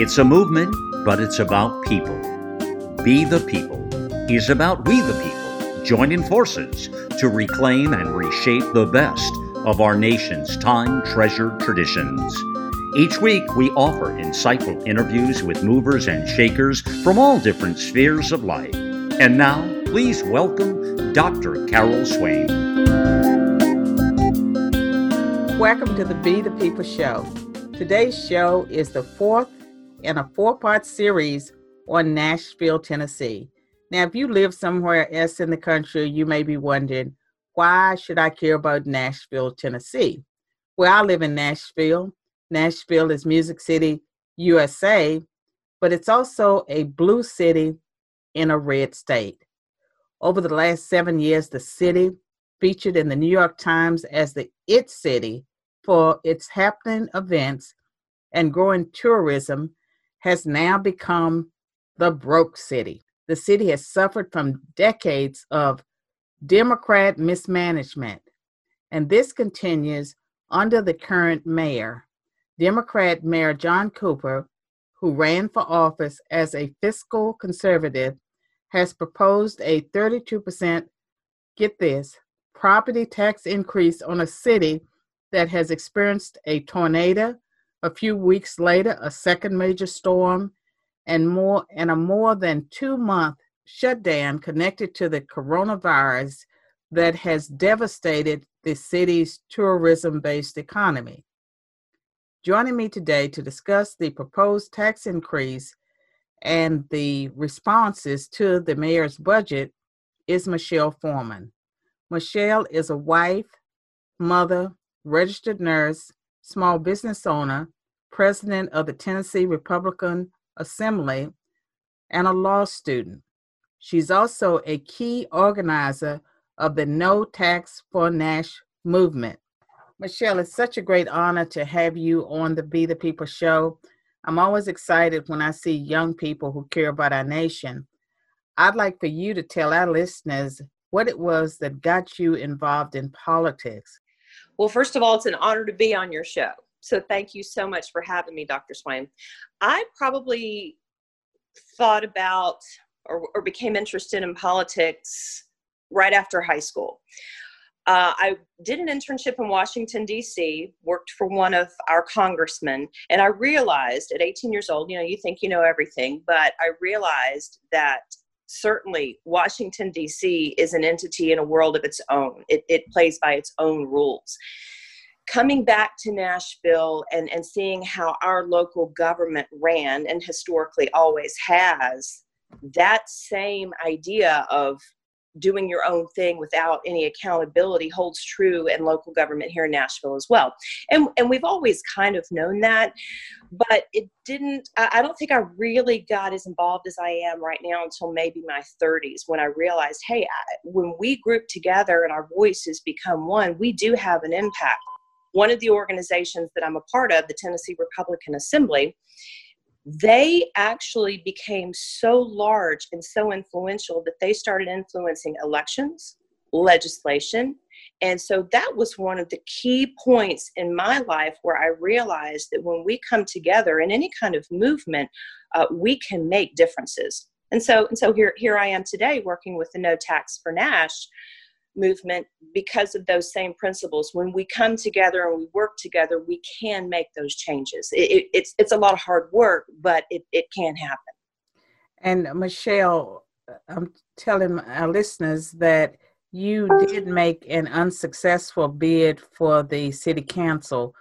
It's a movement, but it's about people. Be the People is about we the people joining forces to reclaim and reshape the best of our nation's time treasured traditions. Each week, we offer insightful interviews with movers and shakers from all different spheres of life. And now, please welcome Dr. Carol Swain. Welcome to the Be the People Show. Today's show is the fourth in a four part series on Nashville, Tennessee. Now, if you live somewhere else in the country, you may be wondering, why should I care about Nashville, Tennessee? Well, I live in Nashville. Nashville is Music City, USA, but it's also a blue city in a red state. Over the last seven years, the city featured in the New York Times as the It City for its happening events and growing tourism has now become the broke city. The city has suffered from decades of Democrat mismanagement, and this continues under the current mayor, Democrat Mayor John Cooper, who ran for office as a fiscal conservative, has proposed a 32%, get this, property tax increase on a city that has experienced a tornado, a few weeks later, a second major storm, and more and a more than two month shutdown connected to the coronavirus that has devastated the city's tourism based economy. Joining me today to discuss the proposed tax increase and the responses to the mayor's budget is Michelle Foreman. Michelle is a wife, mother, registered nurse, small business owner, president of the Tennessee Republican Assembly, and a law student. She's also a key organizer of the No Tax for Nash movement. Michelle, it's such a great honor to have you on the Be the People show. I'm always excited when I see young people who care about our nation. I'd like for you to tell our listeners what it was that got you involved in politics. Well, first of all, it's an honor to be on your show. So thank you so much for having me, Dr. Swain. I probably thought about or, or became interested in politics right after high school. Uh, I did an internship in Washington, D.C., worked for one of our congressmen, and I realized at 18 years old, you know, you think you know everything, but I realized that certainly Washington, D.C. is an entity in a world of its own. It, it plays by its own rules coming back to Nashville and, and seeing how our local government ran and historically always has, that same idea of doing your own thing without any accountability holds true in local government here in Nashville as well. And, and we've always kind of known that, but it didn't, I, I don't think I really got as involved as I am right now until maybe my 30s when I realized, hey, I, when we group together and our voices become one, we do have an impact one of the organizations that I'm a part of, the Tennessee Republican Assembly, they actually became so large and so influential that they started influencing elections, legislation. And so that was one of the key points in my life where I realized that when we come together in any kind of movement, uh, we can make differences. And so, and so here, here I am today working with the No Tax for Nash, movement because of those same principles. When we come together and we work together, we can make those changes. It, it, it's it's a lot of hard work, but it, it can happen. And Michelle, I'm telling our listeners that you did make an unsuccessful bid for the city council.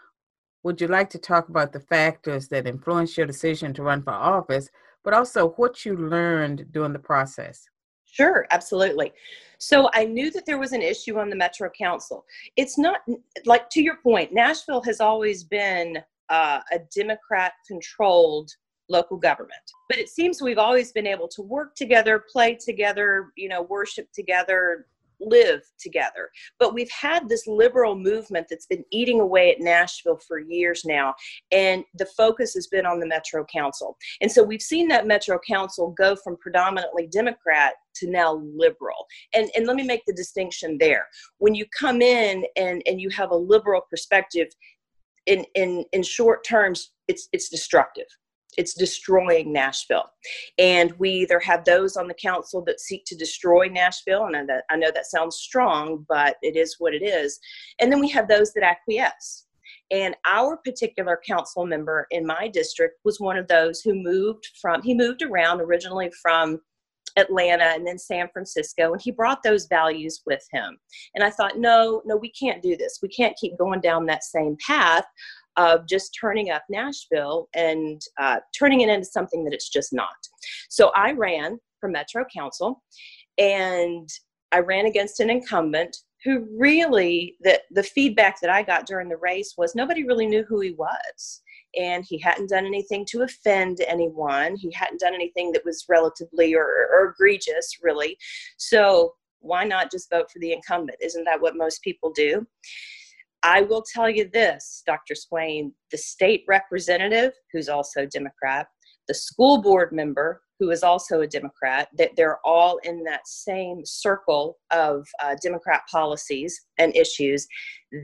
Would you like to talk about the factors that influenced your decision to run for office, but also what you learned during the process? Sure, absolutely. So I knew that there was an issue on the Metro Council. It's not like to your point, Nashville has always been uh, a Democrat controlled local government. But it seems we've always been able to work together, play together, you know, worship together, live together. But we've had this liberal movement that's been eating away at Nashville for years now, and the focus has been on the Metro Council. And so we've seen that Metro Council go from predominantly Democrat to now liberal. And, and let me make the distinction there. When you come in and, and you have a liberal perspective, in, in, in short terms, it's, it's destructive it's destroying Nashville. And we either have those on the council that seek to destroy Nashville, and I, I know that sounds strong, but it is what it is. And then we have those that acquiesce. And our particular council member in my district was one of those who moved from, he moved around originally from Atlanta and then San Francisco, and he brought those values with him. And I thought, no, no, we can't do this. We can't keep going down that same path of just turning up Nashville and uh, turning it into something that it's just not. So I ran for Metro Council and I ran against an incumbent who really, the, the feedback that I got during the race was nobody really knew who he was. And he hadn't done anything to offend anyone. He hadn't done anything that was relatively or, or egregious, really. So why not just vote for the incumbent? Isn't that what most people do? I will tell you this, Dr. Swain, the state representative, who's also a Democrat, the school board member, who is also a Democrat, that they're all in that same circle of uh, Democrat policies and issues.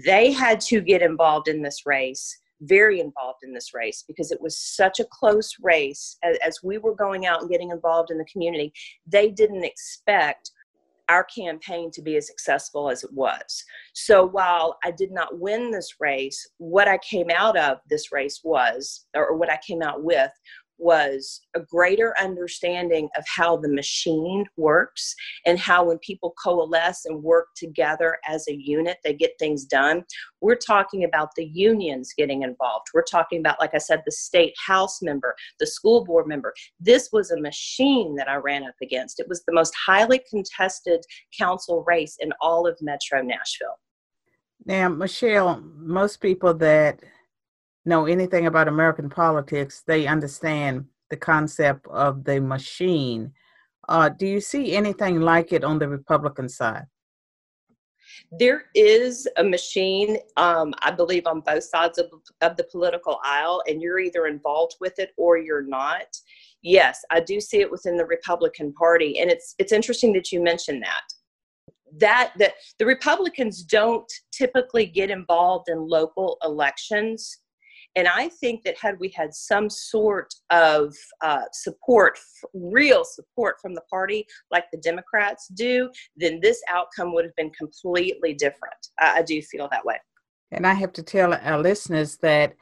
They had to get involved in this race, very involved in this race, because it was such a close race. As, as we were going out and getting involved in the community, they didn't expect our campaign to be as successful as it was. So while I did not win this race, what I came out of this race was, or what I came out with, was a greater understanding of how the machine works and how when people coalesce and work together as a unit they get things done. We're talking about the unions getting involved. We're talking about like i said the state house member the school board member. This was a machine that i ran up against. It was the most highly contested council race in all of metro nashville. Now michelle most people that know anything about American politics, they understand the concept of the machine. Uh, do you see anything like it on the Republican side? There is a machine, um, I believe, on both sides of, of the political aisle, and you're either involved with it or you're not. Yes, I do see it within the Republican Party, and it's it's interesting that you mentioned that that that the republicans don't typically get involved in local elections and I think that had we had some sort of uh, support, real support from the party, like the Democrats do, then this outcome would have been completely different. I, I do feel that way. And I have to tell our listeners that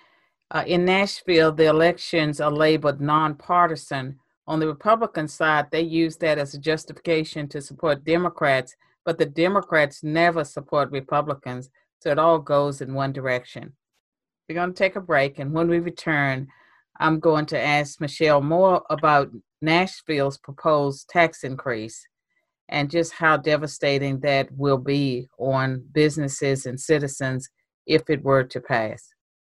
uh, in Nashville, the elections are labeled nonpartisan. On the Republican side, they use that as a justification to support Democrats, but the Democrats never support Republicans. So it all goes in one direction. We're going to take a break, and when we return, I'm going to ask Michelle more about Nashville's proposed tax increase and just how devastating that will be on businesses and citizens if it were to pass.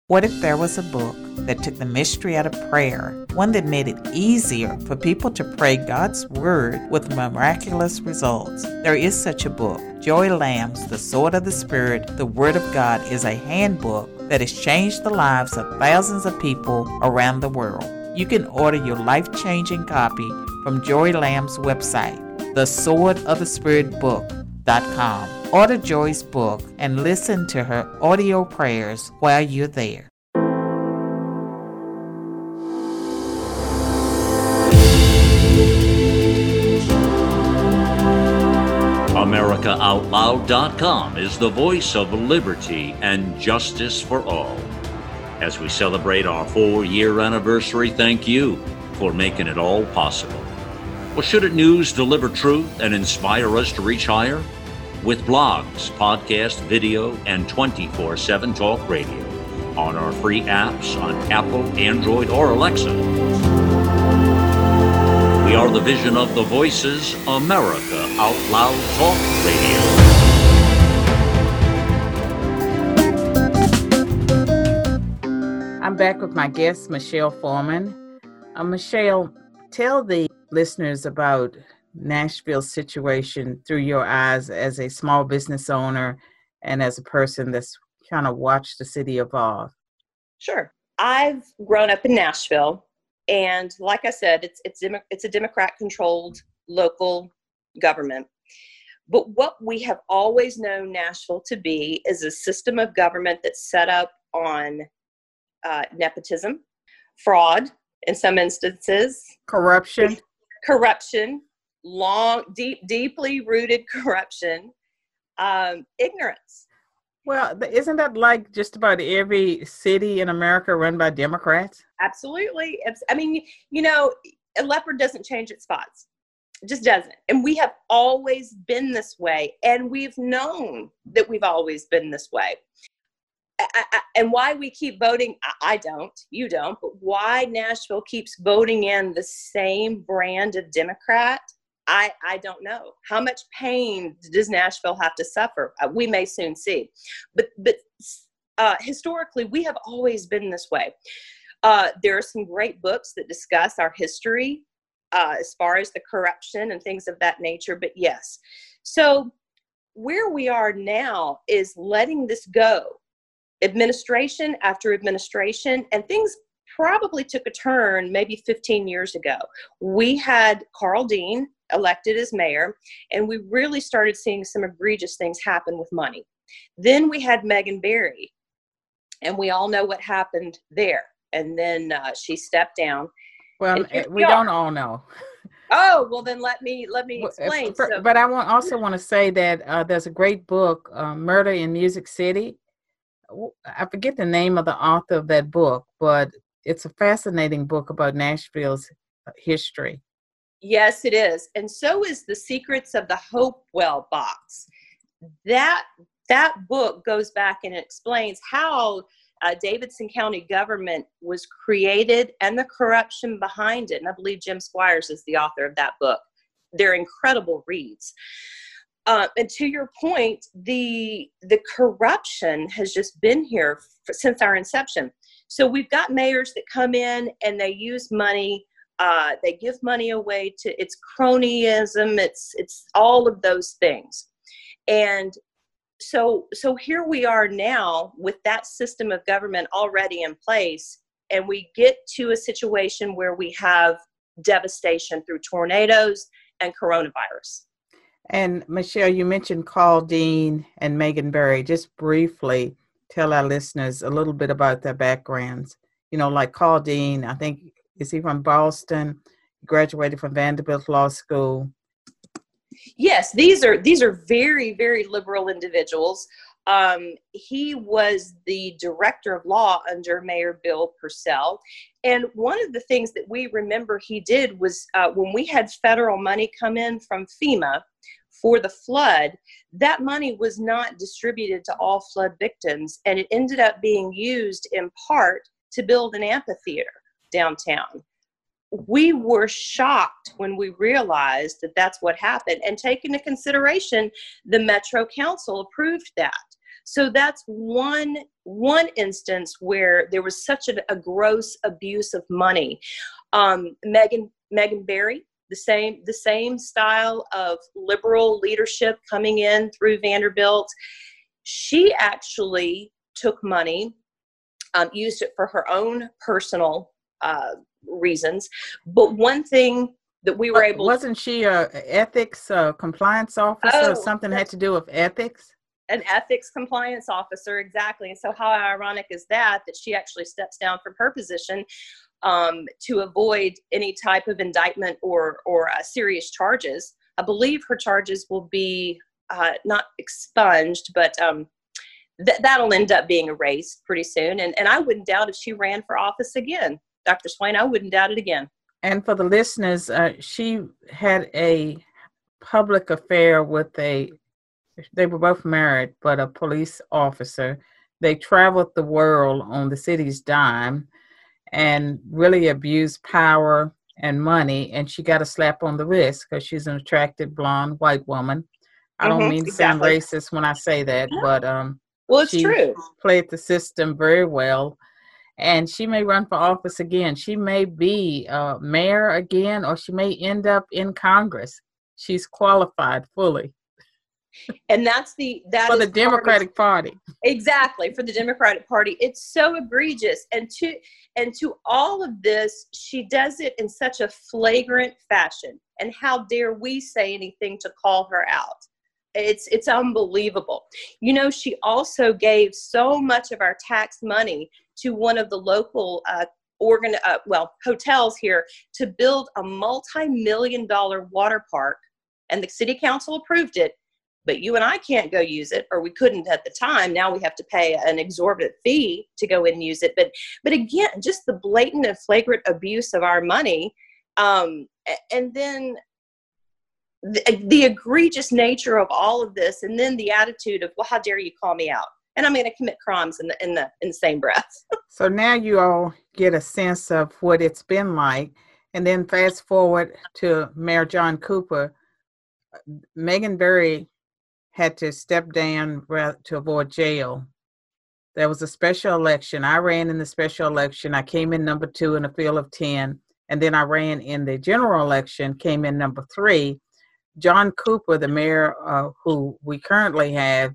What if there was a book that took the mystery out of prayer, one that made it easier for people to pray God's Word with miraculous results? There is such a book. Joy Lamb's The Sword of the Spirit, The Word of God is a handbook that has changed the lives of thousands of people around the world. You can order your life changing copy from Joy Lamb's website, the Sword of the Spirit book.com. Order Joy's book and listen to her audio prayers while you're there. AmericaOutloud.com is the voice of liberty and justice for all. As we celebrate our four year anniversary, thank you for making it all possible. Well, should it news deliver truth and inspire us to reach higher? With blogs, podcast, video, and 24 7 talk radio on our free apps on Apple, Android, or Alexa. We are the vision of the Voices America Out Loud Talk Radio. I'm back with my guest, Michelle Foreman. Uh, Michelle, tell the listeners about Nashville's situation through your eyes as a small business owner and as a person that's kind of watched the city evolve. Sure. I've grown up in Nashville and like I said, it's it's it's a Democrat controlled local government. But what we have always known Nashville to be is a system of government that's set up on uh, nepotism, fraud, in some instances. Corruption. Corruption, long, deep, deeply rooted corruption, um, ignorance. Well, isn't that like just about every city in America run by Democrats? Absolutely. I mean, you know, a leopard doesn't change its spots. It just doesn't. And we have always been this way. And we've known that we've always been this way. I, I, and why we keep voting, I, I don't, you don't, but why Nashville keeps voting in the same brand of Democrat, I, I don't know. How much pain does Nashville have to suffer? Uh, we may soon see. But, but uh, historically, we have always been this way. Uh, there are some great books that discuss our history uh, as far as the corruption and things of that nature, but yes. So, where we are now is letting this go administration after administration, and things probably took a turn maybe 15 years ago. We had Karl Dean elected as mayor, and we really started seeing some egregious things happen with money. Then we had Megan Barry, and we all know what happened there. And then uh, she stepped down. Well, we, we don't all know. Oh well, then let me let me explain. For, so, but I want also want to say that uh, there's a great book, uh, "Murder in Music City," I forget the name of the author of that book, but it's a fascinating book about Nashville's uh, history. Yes, it is. And so is The Secrets of the Hopewell Box. That that book goes back and explains how uh, Davidson County government was created and the corruption behind it. And I believe Jim Squires is the author of that book. They're incredible reads. Uh, and to your point, the the corruption has just been here for, since our inception. So we've got mayors that come in and they use money. Uh, they give money away to it's cronyism. It's it's all of those things, and so so here we are now with that system of government already in place, and we get to a situation where we have devastation through tornadoes and coronavirus and Michelle, you mentioned Karl Dean and Megan Barry Just briefly tell our listeners a little bit about their backgrounds. You know, like Karl Dean, I think is he from Boston? Graduated from Vanderbilt Law School. Yes, these are these are very very liberal individuals. Um, he was the director of law under Mayor Bill Purcell. And one of the things that we remember he did was uh, when we had federal money come in from FEMA for the flood, that money was not distributed to all flood victims. And it ended up being used in part to build an amphitheater downtown we were shocked when we realized that that's what happened and take into consideration the metro council approved that so that's one one instance where there was such a, a gross abuse of money. Um, Megan Megan Barry, the same the same style of liberal leadership coming in through Vanderbilt. She actually took money, um, used it for her own personal uh, reasons. But one thing that we were able wasn't she a ethics uh, compliance officer oh, or something had to do with ethics? An ethics compliance officer exactly. And so how ironic is that that she actually steps down from her position um, to avoid any type of indictment or or uh, serious charges. I believe her charges will be uh, not expunged but um, th- that'll end up being erased pretty soon. And, and i wouldn't doubt if she ran for office again dr swain i wouldn't doubt it again and for the listeners uh, she had a public affair with a they were both married, but a police officer. They traveled the world on the city's dime and really abused power and money. And she got a slap on the wrist because she's an attractive blonde white woman. I don't mm-hmm, mean to exactly. sound racist when I say that, but um, well, it's true. Played the system very well, and she may run for office again. She may be uh, mayor again, or she may end up in Congress. She's qualified fully and that's the that for the Democratic of, Party. Exactly for the Democratic Party, it's so egregious, and to and to all of this, she does it in such a flagrant fashion. And how dare we say anything to call her out? It's it's unbelievable. You know, she also gave so much of our tax money to one of the local uh, organ uh, well hotels here to build a multi-million dollar water park and the city council approved it but you and I can't go use it, or we couldn't at the time. Now we have to pay an exorbitant fee to go in and use it. But but again, just the blatant and flagrant abuse of our money, um, and then the, the egregious nature of all of this, and then the attitude of, well, how dare you call me out? And I'm going to commit crimes in the in the in the same breath. so now you all get a sense of what it's been like, and then fast forward to Mayor John Cooper. Megan Barry had to step down to avoid jail. There was a special election. I ran in the special election. I came in number two in a field of 10. And then I ran in the general election, came in number three. John Cooper, the mayor uh, who we currently have,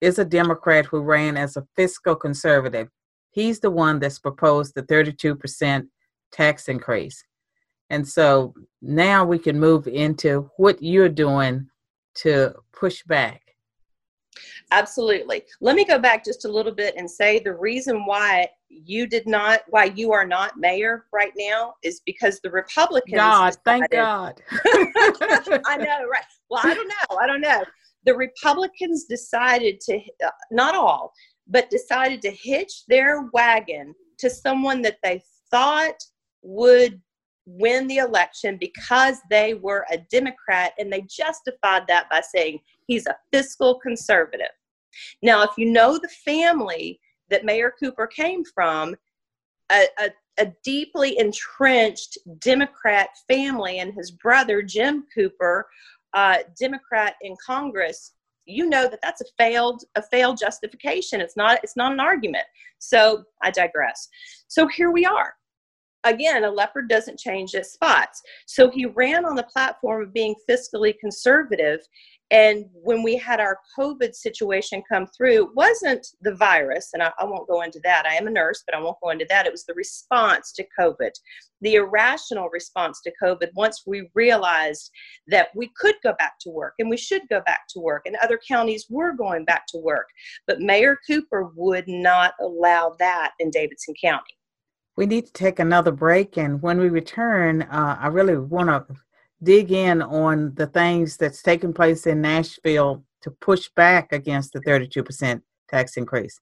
is a Democrat who ran as a fiscal conservative. He's the one that's proposed the 32% tax increase. And so now we can move into what you're doing to push back? Absolutely. Let me go back just a little bit and say the reason why you did not, why you are not mayor right now is because the Republicans. God, decided, thank God. I know, right? Well, I don't know. I don't know. The Republicans decided to, uh, not all, but decided to hitch their wagon to someone that they thought would win the election because they were a Democrat, and they justified that by saying he's a fiscal conservative. Now, if you know the family that Mayor Cooper came from, a, a, a deeply entrenched Democrat family, and his brother Jim Cooper, uh, Democrat in Congress, you know that that's a failed a failed justification. It's not it's not an argument. So I digress. So here we are again, a leopard doesn't change its spots. So he ran on the platform of being fiscally conservative. And when we had our COVID situation come through, it wasn't the virus, and I, I, won't go into that. I am a nurse, but I won't go into that. It was the response to COVID, the irrational response to COVID once we realized that we could go back to work and we should go back to work, and other counties were going back to work. But Mayor Cooper would not allow that in Davidson County we need to take another break. And when we return, uh, I really want to dig in on the things that's taking place in Nashville to push back against the 32% tax increase.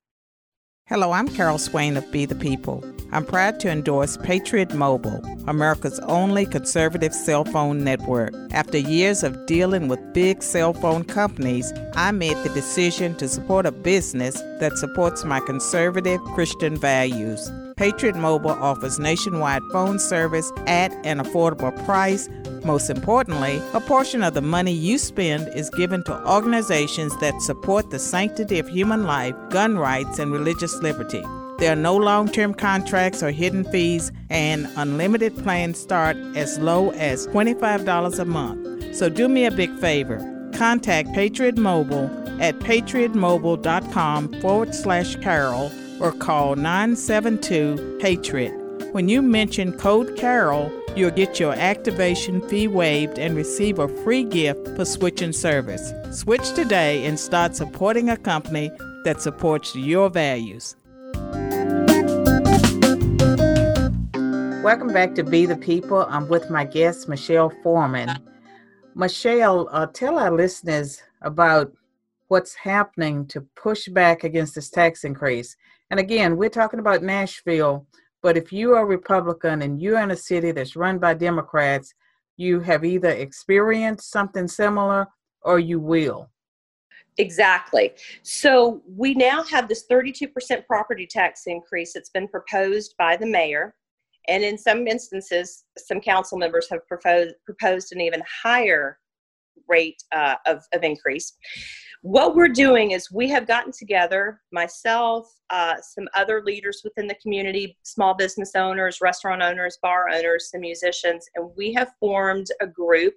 Hello, I'm Carol Swain of Be the People. I'm proud to endorse Patriot Mobile, America's only conservative cell phone network. After years of dealing with big cell phone companies, I made the decision to support a business that supports my conservative Christian values. Patriot Mobile offers nationwide phone service at an affordable price. Most importantly, a portion of the money you spend is given to organizations that support the sanctity of human life, gun rights, and religious liberty. There are no long term contracts or hidden fees, and unlimited plans start as low as $25 a month. So do me a big favor contact Patriot Mobile at patriotmobile.com forward slash Carol or call 972 Patriot. When you mention code Carol, you'll get your activation fee waived and receive a free gift for switching service. Switch today and start supporting a company that supports your values. Welcome back to Be the People. I'm with my guest, Michelle Foreman. Michelle, uh, tell our listeners about what's happening to push back against this tax increase and again, we're talking about Nashville, but if you are a Republican and you're in a city that's run by Democrats, you have either experienced something similar or you will. Exactly. So we now have this 32% property tax increase that's been proposed by the mayor. And in some instances, some council members have proposed, proposed an even higher rate uh, of, of increase what we're doing is we have gotten together, myself, uh, some other leaders within the community, small business owners, restaurant owners, bar owners, some musicians, and we have formed a group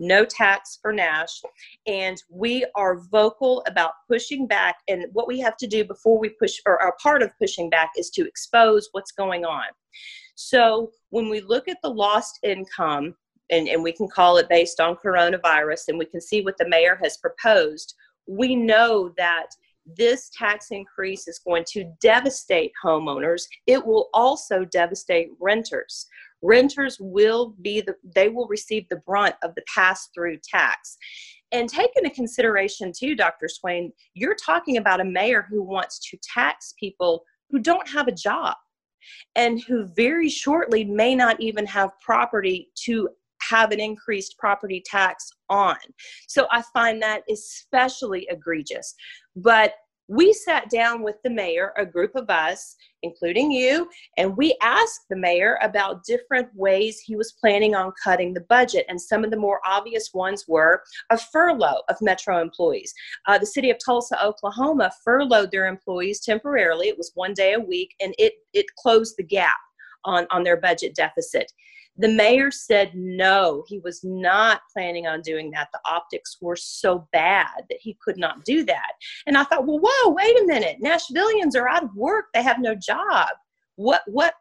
no tax for Nash. And we are vocal about pushing back. And what we have to do before we push, or our part of pushing back, is to expose what's going on. So when we look at the lost income, and, and we can call it based on coronavirus, and we can see what the mayor has proposed, we know that this tax increase is going to devastate homeowners. It will also devastate renters. Renters will be the, they will receive the brunt of the pass through tax. And take into consideration, too, Dr. Swain, you're talking about a mayor who wants to tax people who don't have a job and who very shortly may not even have property to have an increased property tax on. So I find that especially egregious. But we sat down with the mayor, a group of us, including you, and we asked the mayor about different ways he was planning on cutting the budget. And some of the more obvious ones were a furlough of Metro employees. Uh, the city of Tulsa, Oklahoma furloughed their employees temporarily. It was one day a week, and it, it closed the gap on, on their budget deficit. The mayor said no, he was not planning on doing that. The optics were so bad that he could not do that. And I thought, well, whoa, wait a minute. Nashvillians are out of work. They have no job. What, what,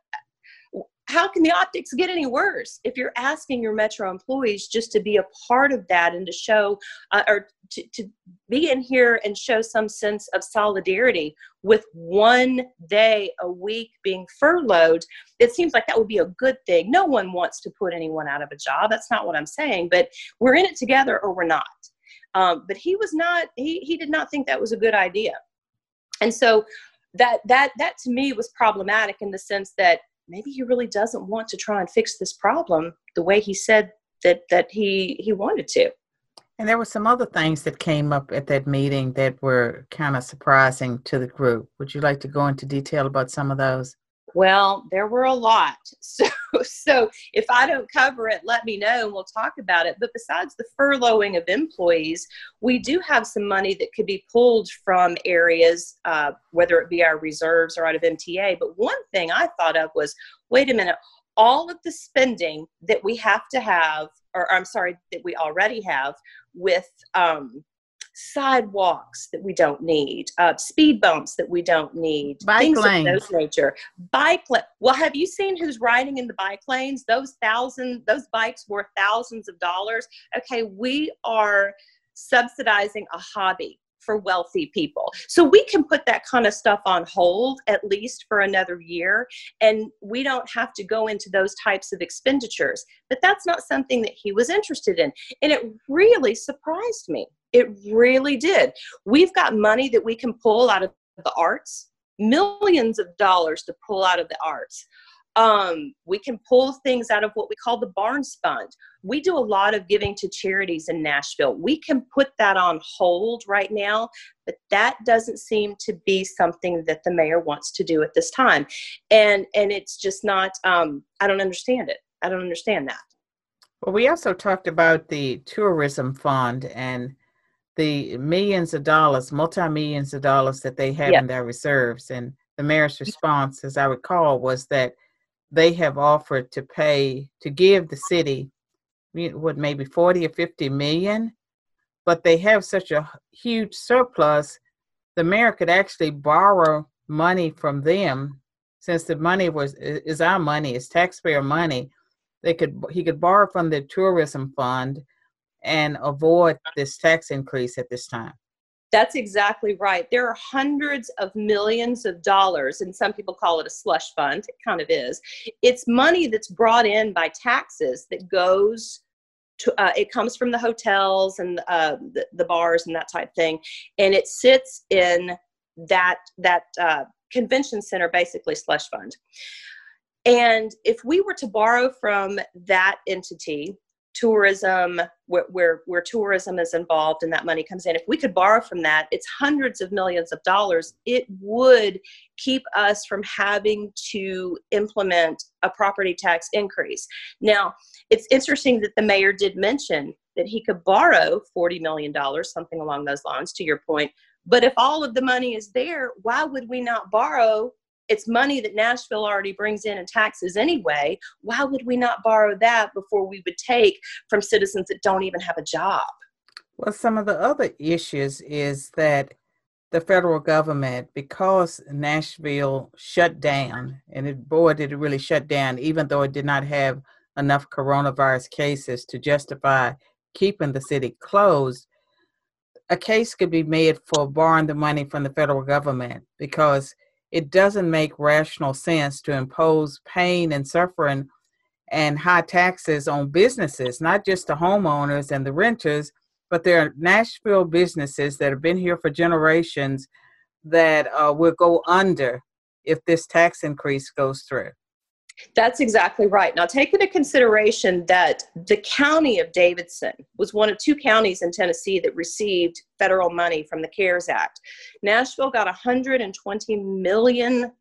how can the optics get any worse? If you're asking your metro employees just to be a part of that and to show uh, or to, to be in here and show some sense of solidarity with one day a week being furloughed it seems like that would be a good thing. No one wants to put anyone out of a job. That's not what i'm saying but we're in it together or we're not. Um, but he was not he, he did not think that was a good idea. And so that that that to me was problematic in the sense that maybe he really doesn't want to try and fix this problem the way he said that that he he wanted to. And there were some other things that came up at that meeting that were kind of surprising to the group. Would you like to go into detail about some of those well, there were a lot. So, so if I don't cover it, let me know and we'll talk about it. But besides the furloughing of employees, we do have some money that could be pulled from areas, uh, whether it be our reserves or out of MTA. But one thing I thought of was wait a minute, all of the spending that we have to have, or I'm sorry, that we already have with um, sidewalks that we don't need, uh, speed bumps that we don't need, bike things lanes. of those nature. Bike. Well, have you seen who's riding in the bike lanes? Those thousand, those bikes worth thousands of dollars. Okay, we are subsidizing a hobby for wealthy people. So we can put that kind of stuff on hold at least for another year and we don't have to go into those types of expenditures. But that's not something that he was interested in. And it really surprised me. It really did. We've got money that we can pull out of the arts, millions of dollars to pull out of the arts. Um, we can pull things out of what we call the Barnes Fund. We do a lot of giving to charities in Nashville. We can put that on hold right now, but that doesn't seem to be something that the mayor wants to do at this time. And and it's just not. Um, I don't understand it. I don't understand that. Well, we also talked about the tourism fund and the millions of dollars, multi millions of dollars that they have in their reserves. And the mayor's response, as I recall, was that they have offered to pay to give the city what maybe 40 or 50 million but they have such a huge surplus the mayor could actually borrow money from them. Since the money was is our money is taxpayer money they could he could borrow from the tourism fund and avoid this tax increase at this time. That's exactly right. There are hundreds of millions of dollars, and some people call it a slush fund. It kind of is. It's money that's brought in by taxes that goes to, uh, it comes from the hotels and uh, the, the, bars and that type thing, and it sits in that that uh, convention center, basically slush fund. And if we were to borrow from that entity, tourism where, where, where tourism is involved and that money comes in if we could borrow from that it's hundreds of millions of dollars. It would keep us from having to implement a property tax increase. Now it's interesting that the mayor did mention that he could borrow $40 million something along those lines to your point. But if all of the money is there why would we not borrow it's money that Nashville already brings in in taxes anyway. Why would we not borrow that before we would take from citizens that don't even have a job? Well, some of the other issues is that the federal government, because Nashville shut down, and it, boy, did it really shut down, even though it did not have enough coronavirus cases to justify keeping the city closed. a case could be made for borrowing the money from the federal government because it doesn't make rational sense to impose pain and suffering and high taxes on businesses, not just the homeowners and the renters, but there are Nashville businesses that have been here for generations that uh, will go under if this tax increase goes through. That's exactly right. Now, take into consideration that the county of Davidson was one of two counties in Tennessee that received federal money from the CARES Act. Nashville got $120 million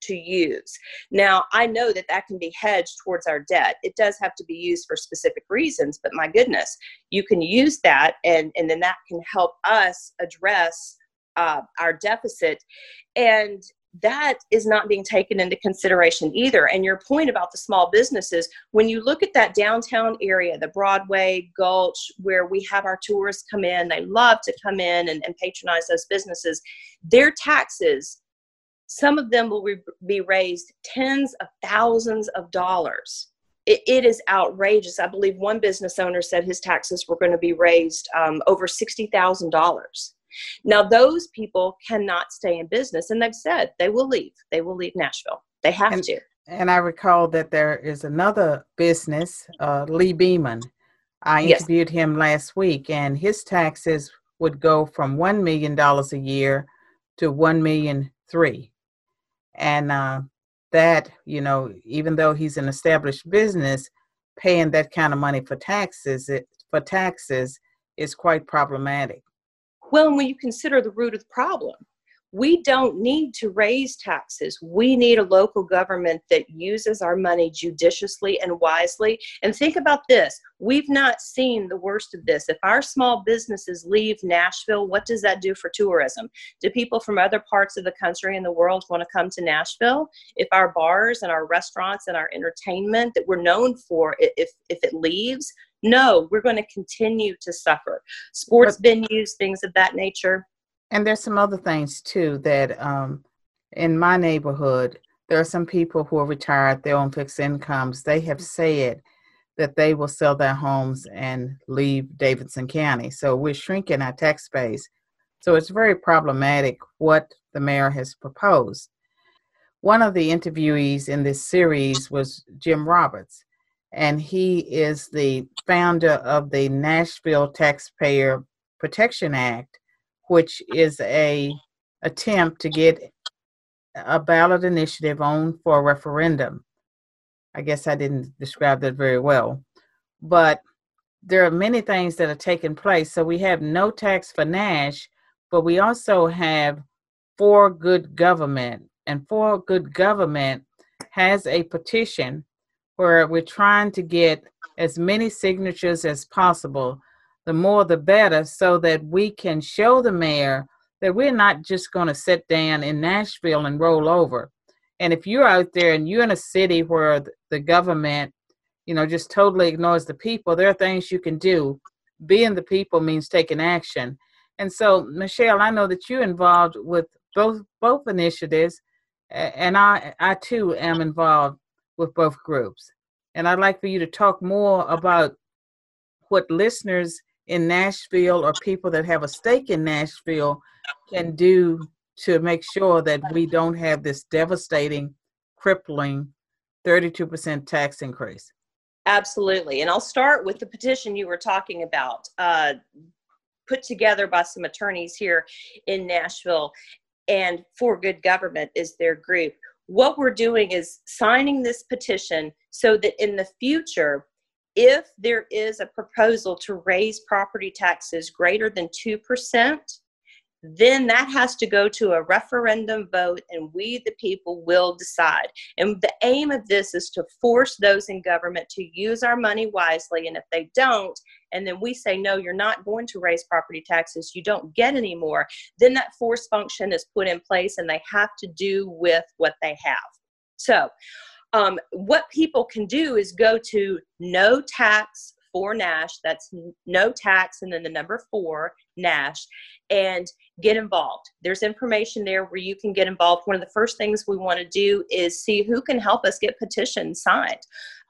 to use. Now, I know that that can be hedged towards our debt. It does have to be used for specific reasons, but my goodness, you can use that and, and then that can help us address uh, our deficit. And that is not being taken into consideration either. And your point about the small businesses, when you look at that downtown area, the Broadway, Gulch, where we have our tourists come in, they love to come in and, and patronize those businesses, their taxes, some of them will be raised tens of thousands of dollars. it, it is outrageous. I believe one business owner said his taxes were going to be raised um, over $60,000 now, those people cannot stay in business, and they've said they will leave. They will leave Nashville. They have and, to. And I recall that there is another business, uh, Lee Beaman. I interviewed yes. him last week, and his taxes would go from one million dollars a year to one million three, and uh, that you know, even though he's an established business, paying that kind of money for taxes, it, for taxes is quite problematic. Well, when you consider the root of the problem, we don't need to raise taxes. We need a local government that uses our money judiciously and wisely. And think about this we've not seen the worst of this. If our small businesses leave Nashville, what does that do for tourism? Do people from other parts of the country and the world want to come to Nashville? If our bars and our restaurants and our entertainment that we're known for, if, if it leaves, no, we're going to continue to suffer. Sports but, venues, things of that nature. And there's some other things too that um, in my neighborhood, there are some people who are retired, they're on fixed incomes. They have said that they will sell their homes and leave Davidson County. So we're shrinking our tax base. So it's very problematic what the mayor has proposed. One of the interviewees in this series was Jim Roberts and he is the founder of the Nashville Taxpayer Protection Act, which is a attempt to get a ballot initiative on for a referendum. I guess I didn't describe that very well, but there are many things that are taking place. So we have no tax for Nash, but we also have for good government, and for good government has a petition where we're trying to get as many signatures as possible, the more the better, so that we can show the mayor that we're not just going to sit down in Nashville and roll over. And if you're out there and you're in a city where the government, you know, just totally ignores the people, there are things you can do. Being the people means taking action. And so, Michelle, I know that you're involved with both both initiatives, and I I too am involved with both groups. And I'd like for you to talk more about what listeners in Nashville or people that have a stake in Nashville can do to make sure that we don't have this devastating, crippling 32% tax increase. Absolutely. And I'll start with the petition you were talking about, uh, put together by some attorneys here in Nashville. And For Good Government is their group what we're doing is signing this petition so that in the future, if there is a proposal to raise property taxes greater than 2%, then that has to go to a referendum vote and we the people will decide. And the aim of this is to force those in government to use our money wisely and if they don't and then we say no you're not going to raise property taxes you don't get any more then that force function is put in place and they have to do with what they have so um, what people can do is go to no tax for Nash. That's no tax and then the number four Nash and get involved. There's information there where you can get involved. One of the first things we want to do is see who can help us get petitions signed.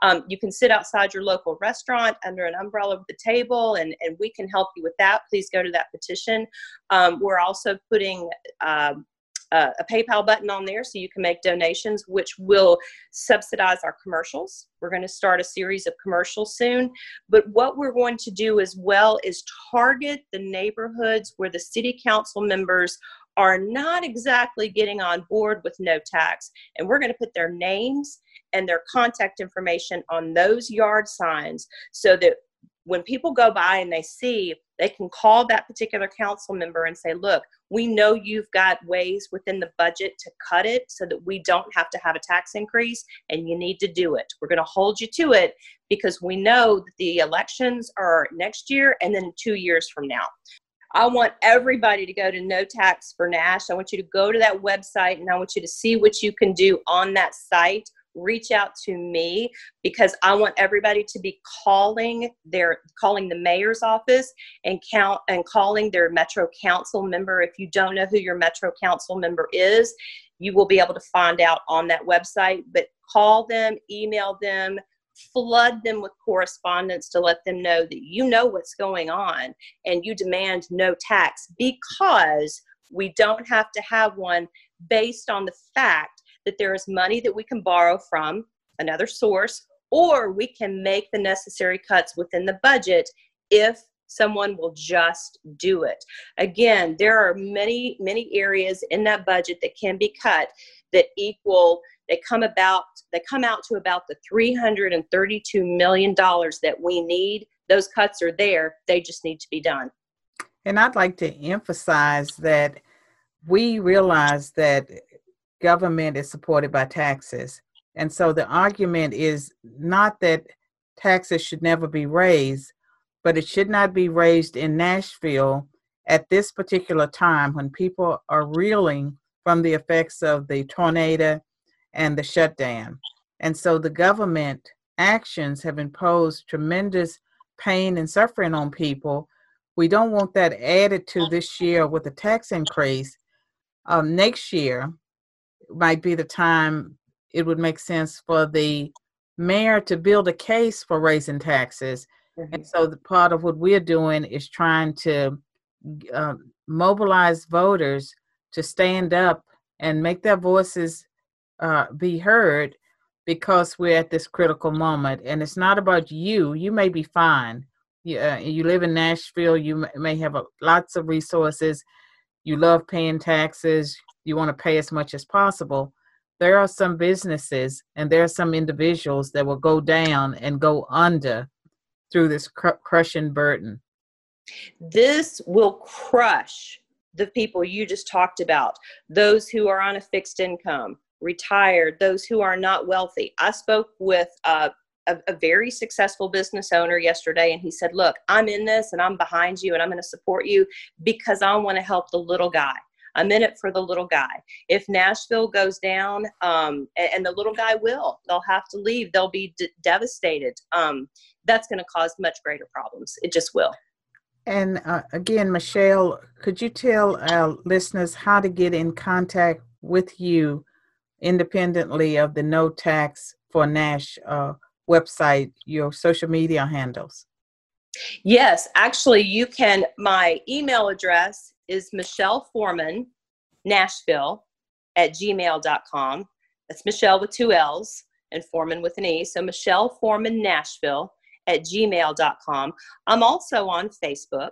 Um, you can sit outside your local restaurant under an umbrella with the table, and, and we can help you with that. Please go to that petition. Um, we're also putting um, a, a PayPal button on there so you can make donations, which will subsidize our commercials. We're going to start a series of commercials soon. But what we're going to do as well is target the neighborhoods where the city council members are not exactly getting on board with no tax. And we're going to put their names and their contact information on those yard signs so that when people go by and they see, they can call that particular council member and say, look, we know you've got ways within the budget to cut it so that we don't have to have a tax increase and you need to do it. We're going to hold you to it because we know that the elections are next year and then two years from now. I want everybody to go to No Tax for Nash. I want you to go to that website and I want you to see what you can do on that site reach out to me because I want everybody to be calling their calling the mayor's office and count and calling their metro council member. If you don't know who your metro council member is, you will be able to find out on that website. But call them, email them, flood them with correspondence to let them know that you know what's going on and you demand no tax because we don't have to have one based on the fact that there is money that we can borrow from another source, or we can make the necessary cuts within the budget if someone will just do it. Again, there are many, many areas in that budget that can be cut that equal they come about they come out to about the 332 million dollars that we need. Those cuts are there. They just need to be done. And i'd like to emphasize that we realize that government is supported by taxes. And so the argument is not that taxes should never be raised, but it should not be raised in Nashville at this particular time when people are reeling from the effects of the tornado and the shutdown. And so the government actions have imposed tremendous pain and suffering on people. We don't want that added to this year with a tax increase. Um, next year, might be the time it would make sense for the mayor to build a case for raising taxes. Mm-hmm. And so, the part of what we're doing is trying to uh, mobilize voters to stand up and make their voices uh, be heard because we're at this critical moment. And it's not about you. You may be fine. You, uh, you live in Nashville, you may have a, lots of resources. You love paying taxes you want to pay as much as possible there are some businesses and there are some individuals that will go down and go under through this cr- crushing burden. This will crush the people you just talked about those who are on a fixed income retired those who are not wealthy. I spoke with a, a, very successful business owner yesterday and he said look i'm in this and i'm behind you and i'm going to support you because i want to help the little guy I'm in it for the little guy. If Nashville goes down, um, and, and, the little guy will, they'll have to leave. They'll be d- devastated. Um, that's going to cause much greater problems. It just will. And uh, again, Michelle, could you tell our listeners how to get in contact with you independently of the No Tax for Nash uh, website, your social media handles? Yes, actually, you can. My email address is Michelle Foreman, Nashville at gmail.com. That's Michelle with two L's and Foreman with an E. So Michelle Foreman Nashville at gmail.com. I'm also on Facebook,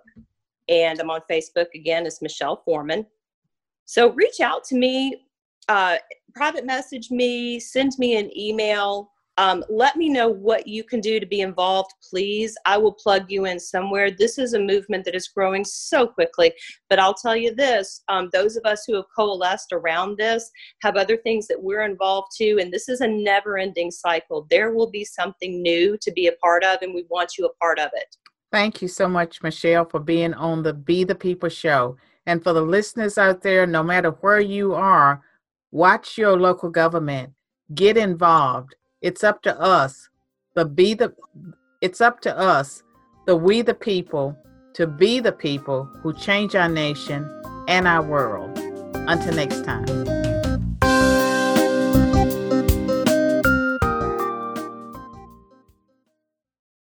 and I'm on Facebook again as Michelle Foreman. So reach out to me, uh, private message me, send me an email. Um, let me know what you can do to be involved, please. I will plug you in somewhere. This is a movement that is growing so quickly. But I'll tell you this um, those of us who have coalesced around this have other things that we're involved to, and this is a never ending cycle. There will be something new to be a part of, and we want you a part of it. Thank you so much, Michelle, for being on the Be the People show. And for the listeners out there, no matter where you are, watch your local government, get involved it's up to us, the be the it's up to us, the we the people, to be the people who change our nation and our world. Until next time.